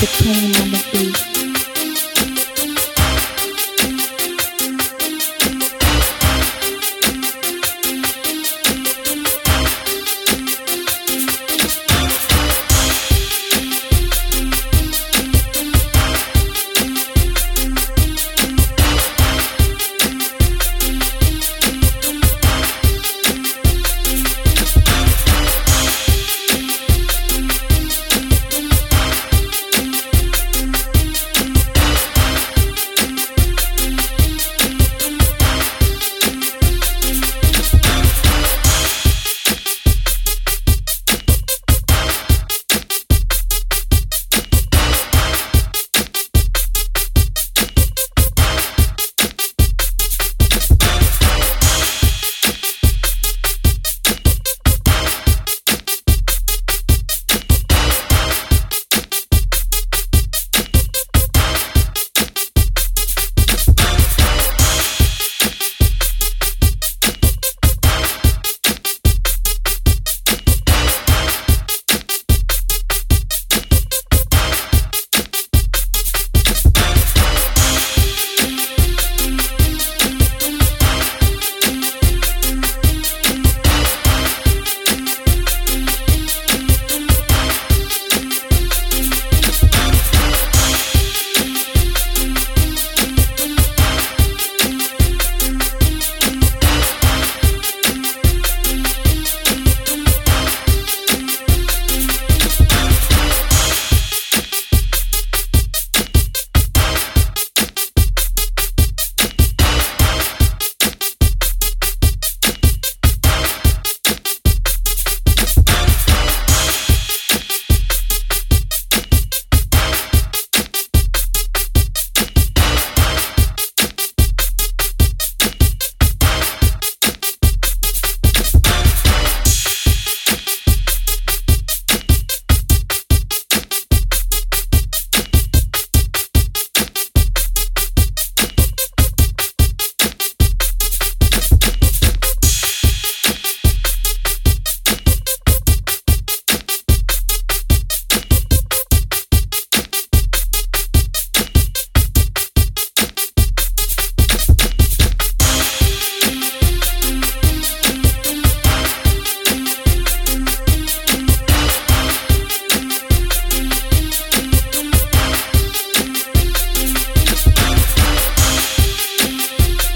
the pain on the beat.